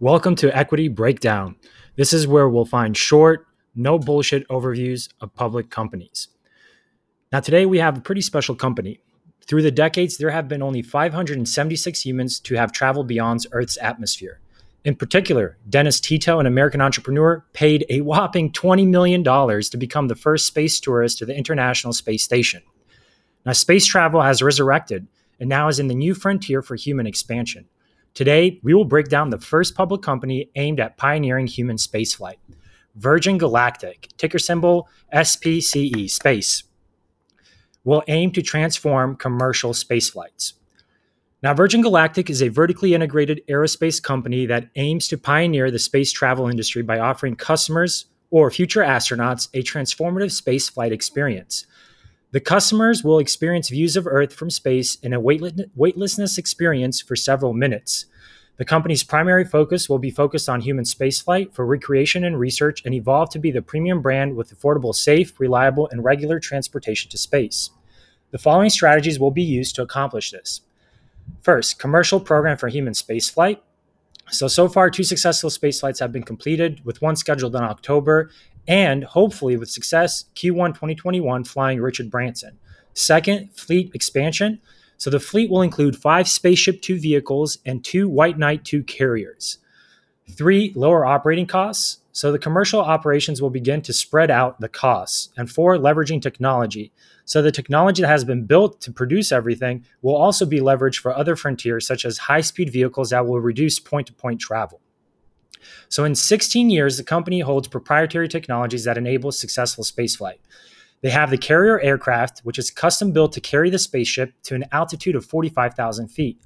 Welcome to Equity Breakdown. This is where we'll find short, no bullshit overviews of public companies. Now, today we have a pretty special company. Through the decades, there have been only 576 humans to have traveled beyond Earth's atmosphere. In particular, Dennis Tito, an American entrepreneur, paid a whopping $20 million to become the first space tourist to the International Space Station. Now, space travel has resurrected and now is in the new frontier for human expansion. Today, we will break down the first public company aimed at pioneering human spaceflight Virgin Galactic, ticker symbol SPCE, space, will aim to transform commercial spaceflights. Now, Virgin Galactic is a vertically integrated aerospace company that aims to pioneer the space travel industry by offering customers or future astronauts a transformative spaceflight experience. The customers will experience views of Earth from space in a weightlessness experience for several minutes. The company's primary focus will be focused on human spaceflight for recreation and research and evolve to be the premium brand with affordable, safe, reliable, and regular transportation to space. The following strategies will be used to accomplish this. First, commercial program for human spaceflight. So, so far, two successful spaceflights have been completed, with one scheduled in October, and hopefully, with success, Q1 2021 flying Richard Branson. Second, fleet expansion. So, the fleet will include five Spaceship Two vehicles and two White Knight 2 carriers. Three, lower operating costs. So, the commercial operations will begin to spread out the costs. And four, leveraging technology. So the technology that has been built to produce everything will also be leveraged for other frontiers, such as high speed vehicles that will reduce point to point travel. So in 16 years, the company holds proprietary technologies that enable successful spaceflight. They have the carrier aircraft, which is custom built to carry the spaceship to an altitude of 45,000 feet.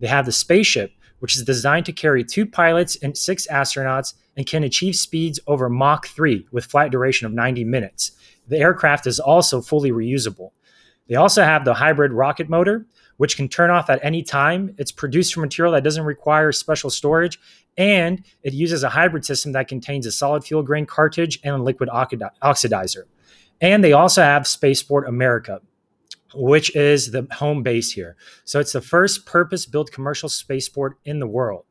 They have the spaceship, which is designed to carry two pilots and six astronauts and can achieve speeds over Mach 3 with flight duration of 90 minutes. The aircraft is also fully reusable. They also have the hybrid rocket motor, which can turn off at any time. It's produced from material that doesn't require special storage, and it uses a hybrid system that contains a solid fuel grain cartridge and a liquid oxidizer. And they also have Spaceport America, which is the home base here. So it's the first purpose built commercial spaceport in the world.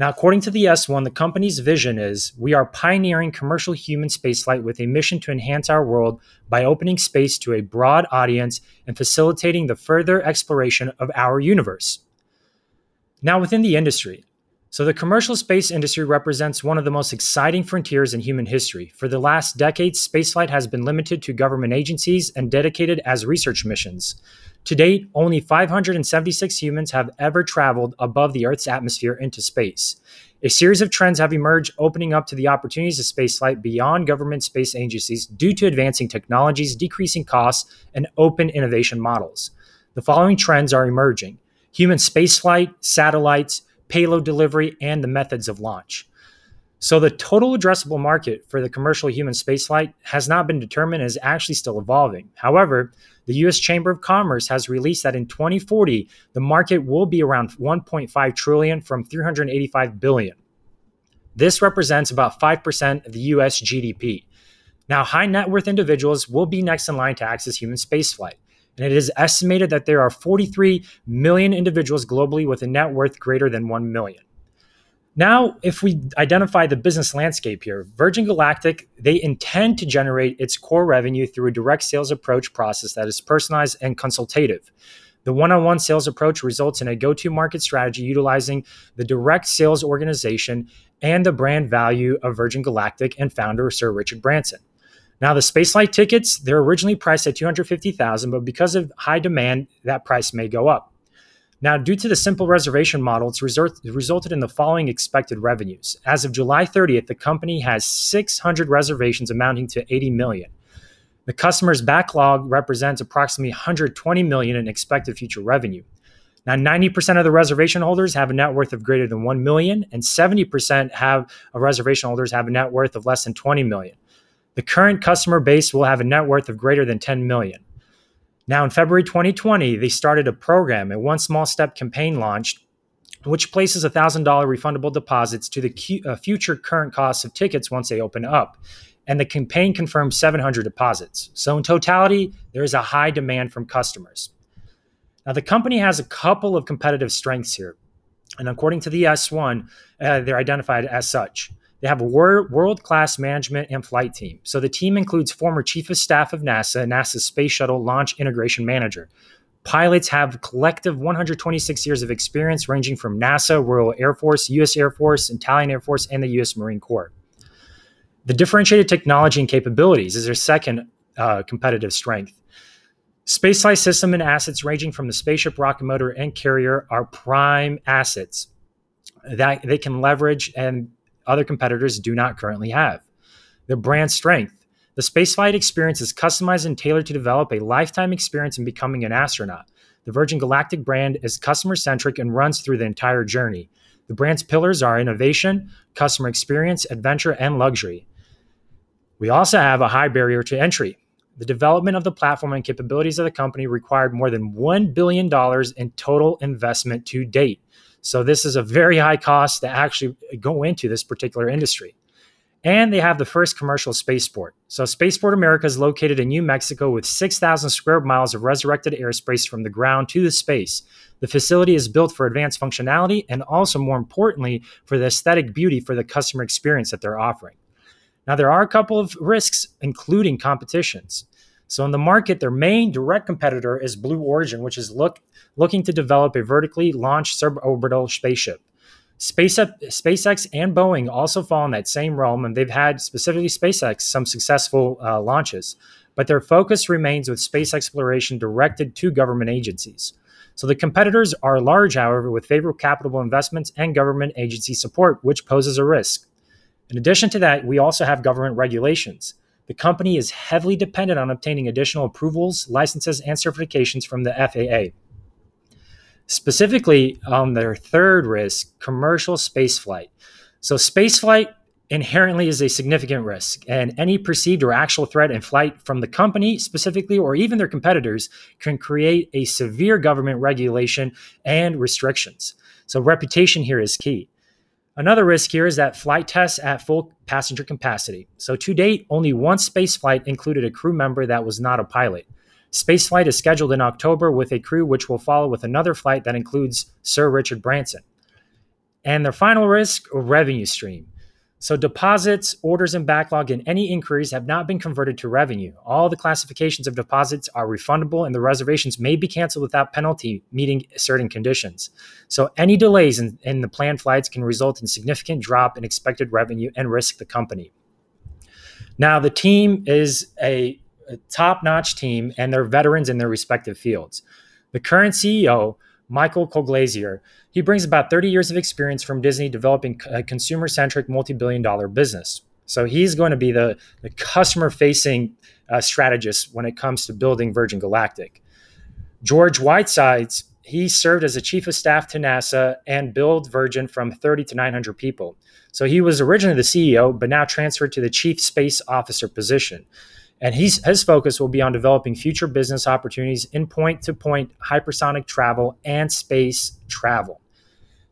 Now, according to the S1, the company's vision is we are pioneering commercial human spaceflight with a mission to enhance our world by opening space to a broad audience and facilitating the further exploration of our universe. Now, within the industry, so the commercial space industry represents one of the most exciting frontiers in human history. For the last decade, spaceflight has been limited to government agencies and dedicated as research missions. To date, only 576 humans have ever traveled above the Earth's atmosphere into space. A series of trends have emerged, opening up to the opportunities of spaceflight beyond government space agencies due to advancing technologies, decreasing costs, and open innovation models. The following trends are emerging human spaceflight, satellites, payload delivery, and the methods of launch. So the total addressable market for the commercial human spaceflight has not been determined and is actually still evolving. However, the US Chamber of Commerce has released that in 2040 the market will be around 1.5 trillion from 385 billion. This represents about 5% of the US GDP. Now, high net worth individuals will be next in line to access human spaceflight. And it is estimated that there are 43 million individuals globally with a net worth greater than 1 million. Now, if we identify the business landscape here, Virgin Galactic, they intend to generate its core revenue through a direct sales approach process that is personalized and consultative. The one on one sales approach results in a go to market strategy utilizing the direct sales organization and the brand value of Virgin Galactic and founder Sir Richard Branson. Now, the spaceflight tickets, they're originally priced at 250000 but because of high demand, that price may go up. Now, due to the simple reservation model, it's resort, resulted in the following expected revenues. As of July 30th, the company has 600 reservations amounting to 80 million. The customer's backlog represents approximately 120 million in expected future revenue. Now, 90% of the reservation holders have a net worth of greater than 1 million, and 70% have a reservation holders have a net worth of less than 20 million. The current customer base will have a net worth of greater than 10 million. Now, in February 2020, they started a program, a one small step campaign launched, which places $1,000 refundable deposits to the uh, future current costs of tickets once they open up. And the campaign confirmed 700 deposits. So, in totality, there is a high demand from customers. Now, the company has a couple of competitive strengths here. And according to the S1, uh, they're identified as such. They have a wor- world class management and flight team. So the team includes former chief of staff of NASA, NASA's Space Shuttle Launch Integration Manager. Pilots have collective 126 years of experience, ranging from NASA, Royal Air Force, U.S. Air Force, Italian Air Force, and the U.S. Marine Corps. The differentiated technology and capabilities is their second uh, competitive strength. Space Spaceflight system and assets ranging from the spaceship, rocket motor, and carrier are prime assets that they can leverage and other competitors do not currently have. Their brand strength. The spaceflight experience is customized and tailored to develop a lifetime experience in becoming an astronaut. The Virgin Galactic brand is customer centric and runs through the entire journey. The brand's pillars are innovation, customer experience, adventure, and luxury. We also have a high barrier to entry. The development of the platform and capabilities of the company required more than $1 billion in total investment to date. So, this is a very high cost to actually go into this particular industry. And they have the first commercial spaceport. So, Spaceport America is located in New Mexico with 6,000 square miles of resurrected airspace from the ground to the space. The facility is built for advanced functionality and also, more importantly, for the aesthetic beauty for the customer experience that they're offering. Now, there are a couple of risks, including competitions. So, in the market, their main direct competitor is Blue Origin, which is look, looking to develop a vertically launched suborbital spaceship. SpaceX, and Boeing also fall in that same realm, and they've had, specifically SpaceX, some successful uh, launches. But their focus remains with space exploration directed to government agencies. So the competitors are large, however, with favorable capital investments and government agency support, which poses a risk. In addition to that, we also have government regulations. The company is heavily dependent on obtaining additional approvals, licenses, and certifications from the FAA. Specifically, on their third risk, commercial spaceflight. So, spaceflight inherently is a significant risk, and any perceived or actual threat in flight from the company specifically, or even their competitors, can create a severe government regulation and restrictions. So, reputation here is key. Another risk here is that flight tests at full passenger capacity. So, to date, only one spaceflight included a crew member that was not a pilot. Spaceflight is scheduled in October with a crew which will follow with another flight that includes Sir Richard Branson. And their final risk, revenue stream. So deposits, orders, and backlog and any inquiries have not been converted to revenue. All the classifications of deposits are refundable and the reservations may be canceled without penalty, meeting certain conditions. So any delays in, in the planned flights can result in significant drop in expected revenue and risk the company. Now, the team is a, a top-notch team and they're veterans in their respective fields. The current CEO, Michael Colglazier, he brings about 30 years of experience from Disney developing a consumer centric, multi billion dollar business. So he's going to be the, the customer facing uh, strategist when it comes to building Virgin Galactic. George Whitesides, he served as a chief of staff to NASA and built Virgin from 30 to 900 people. So he was originally the CEO, but now transferred to the chief space officer position. And he's, his focus will be on developing future business opportunities in point to point hypersonic travel and space travel.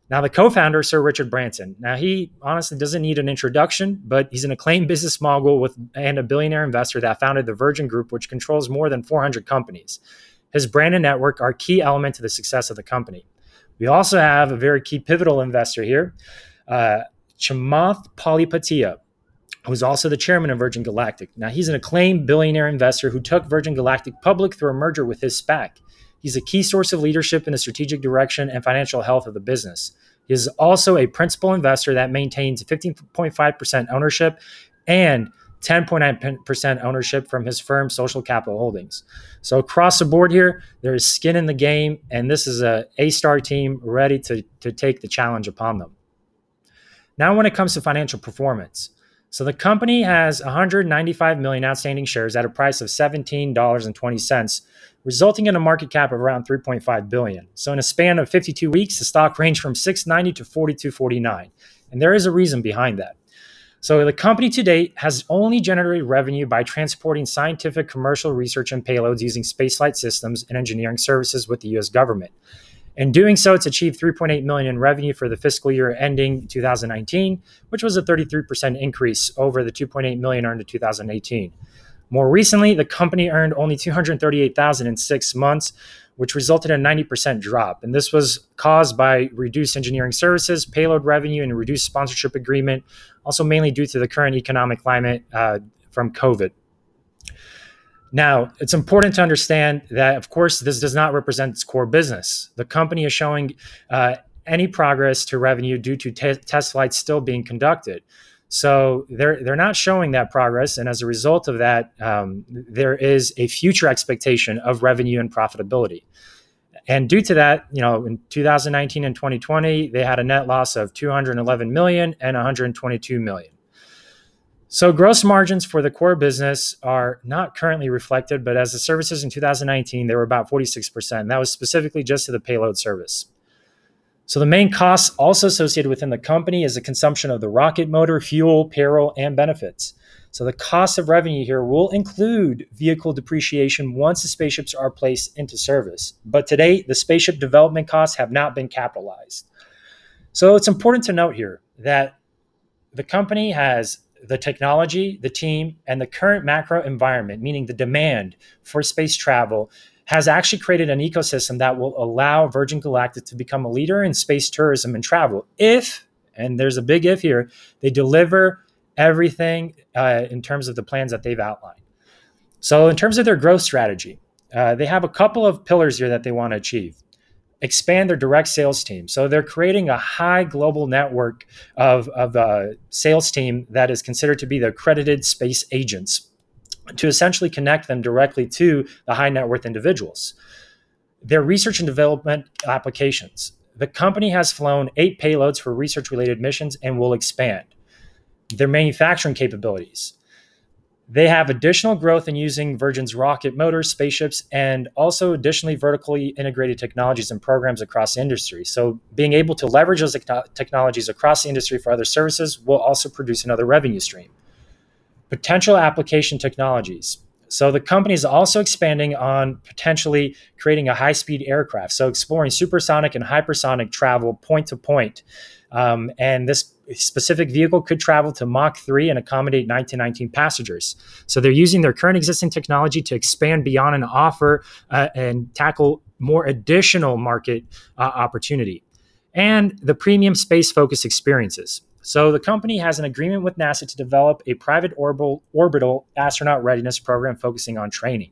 Now, the co founder, Sir Richard Branson. Now, he honestly doesn't need an introduction, but he's an acclaimed business mogul with, and a billionaire investor that founded the Virgin Group, which controls more than 400 companies. His brand and network are key element to the success of the company. We also have a very key pivotal investor here, uh, Chamath Palihapitiya who's also the chairman of Virgin Galactic. Now, he's an acclaimed billionaire investor who took Virgin Galactic public through a merger with his SPAC. He's a key source of leadership in the strategic direction and financial health of the business. He is also a principal investor that maintains 15.5% ownership and 10.9% ownership from his firm Social Capital Holdings. So across the board here, there is skin in the game, and this is a A-star team ready to, to take the challenge upon them. Now, when it comes to financial performance, so the company has 195 million outstanding shares at a price of $17.20, resulting in a market cap of around 3.5 billion. So in a span of 52 weeks, the stock ranged from 690 to 4249. And there is a reason behind that. So the company to date has only generated revenue by transporting scientific commercial research and payloads using spaceflight systems and engineering services with the US government. In doing so, it's achieved 3.8 million in revenue for the fiscal year ending 2019, which was a 33% increase over the 2.8 million earned in 2018. More recently, the company earned only 238,000 in 6 months, which resulted in a 90% drop. And this was caused by reduced engineering services, payload revenue, and reduced sponsorship agreement, also mainly due to the current economic climate uh, from COVID. Now, it's important to understand that, of course, this does not represent its core business. The company is showing uh, any progress to revenue due to test flights still being conducted. So they're they're not showing that progress, and as a result of that, um, there is a future expectation of revenue and profitability. And due to that, you know, in 2019 and 2020, they had a net loss of 211 million and 122 million. So gross margins for the core business are not currently reflected, but as the services in 2019, they were about 46%. And that was specifically just to the payload service. So the main costs also associated within the company is the consumption of the rocket motor, fuel, payroll, and benefits. So the cost of revenue here will include vehicle depreciation once the spaceships are placed into service. But today, the spaceship development costs have not been capitalized. So it's important to note here that the company has the technology, the team, and the current macro environment, meaning the demand for space travel, has actually created an ecosystem that will allow Virgin Galactic to become a leader in space tourism and travel if, and there's a big if here, they deliver everything uh, in terms of the plans that they've outlined. So, in terms of their growth strategy, uh, they have a couple of pillars here that they want to achieve. Expand their direct sales team. So, they're creating a high global network of, of a uh, sales team that is considered to be the accredited space agents to essentially connect them directly to the high net worth individuals. Their research and development applications. The company has flown eight payloads for research related missions and will expand. Their manufacturing capabilities. They have additional growth in using Virgin's rocket motors, spaceships, and also additionally vertically integrated technologies and programs across industry. So, being able to leverage those technologies across the industry for other services will also produce another revenue stream potential application technologies. So the company is also expanding on potentially creating a high-speed aircraft. So exploring supersonic and hypersonic travel point to point. Um, and this specific vehicle could travel to Mach 3 and accommodate 19 passengers. So they're using their current existing technology to expand beyond and offer uh, and tackle more additional market uh, opportunity. And the premium space focused experiences. So the company has an agreement with NASA to develop a private orbital, orbital astronaut readiness program focusing on training.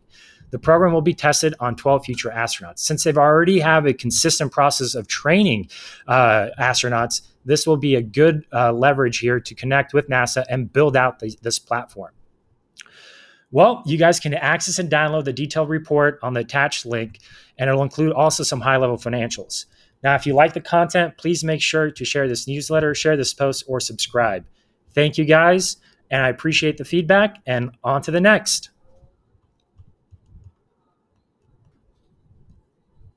The program will be tested on 12 future astronauts. Since they've already have a consistent process of training uh, astronauts, this will be a good uh, leverage here to connect with NASA and build out the, this platform. Well, you guys can access and download the detailed report on the attached link, and it'll include also some high level financials. Now, if you like the content, please make sure to share this newsletter, share this post, or subscribe. Thank you guys, and I appreciate the feedback, and on to the next.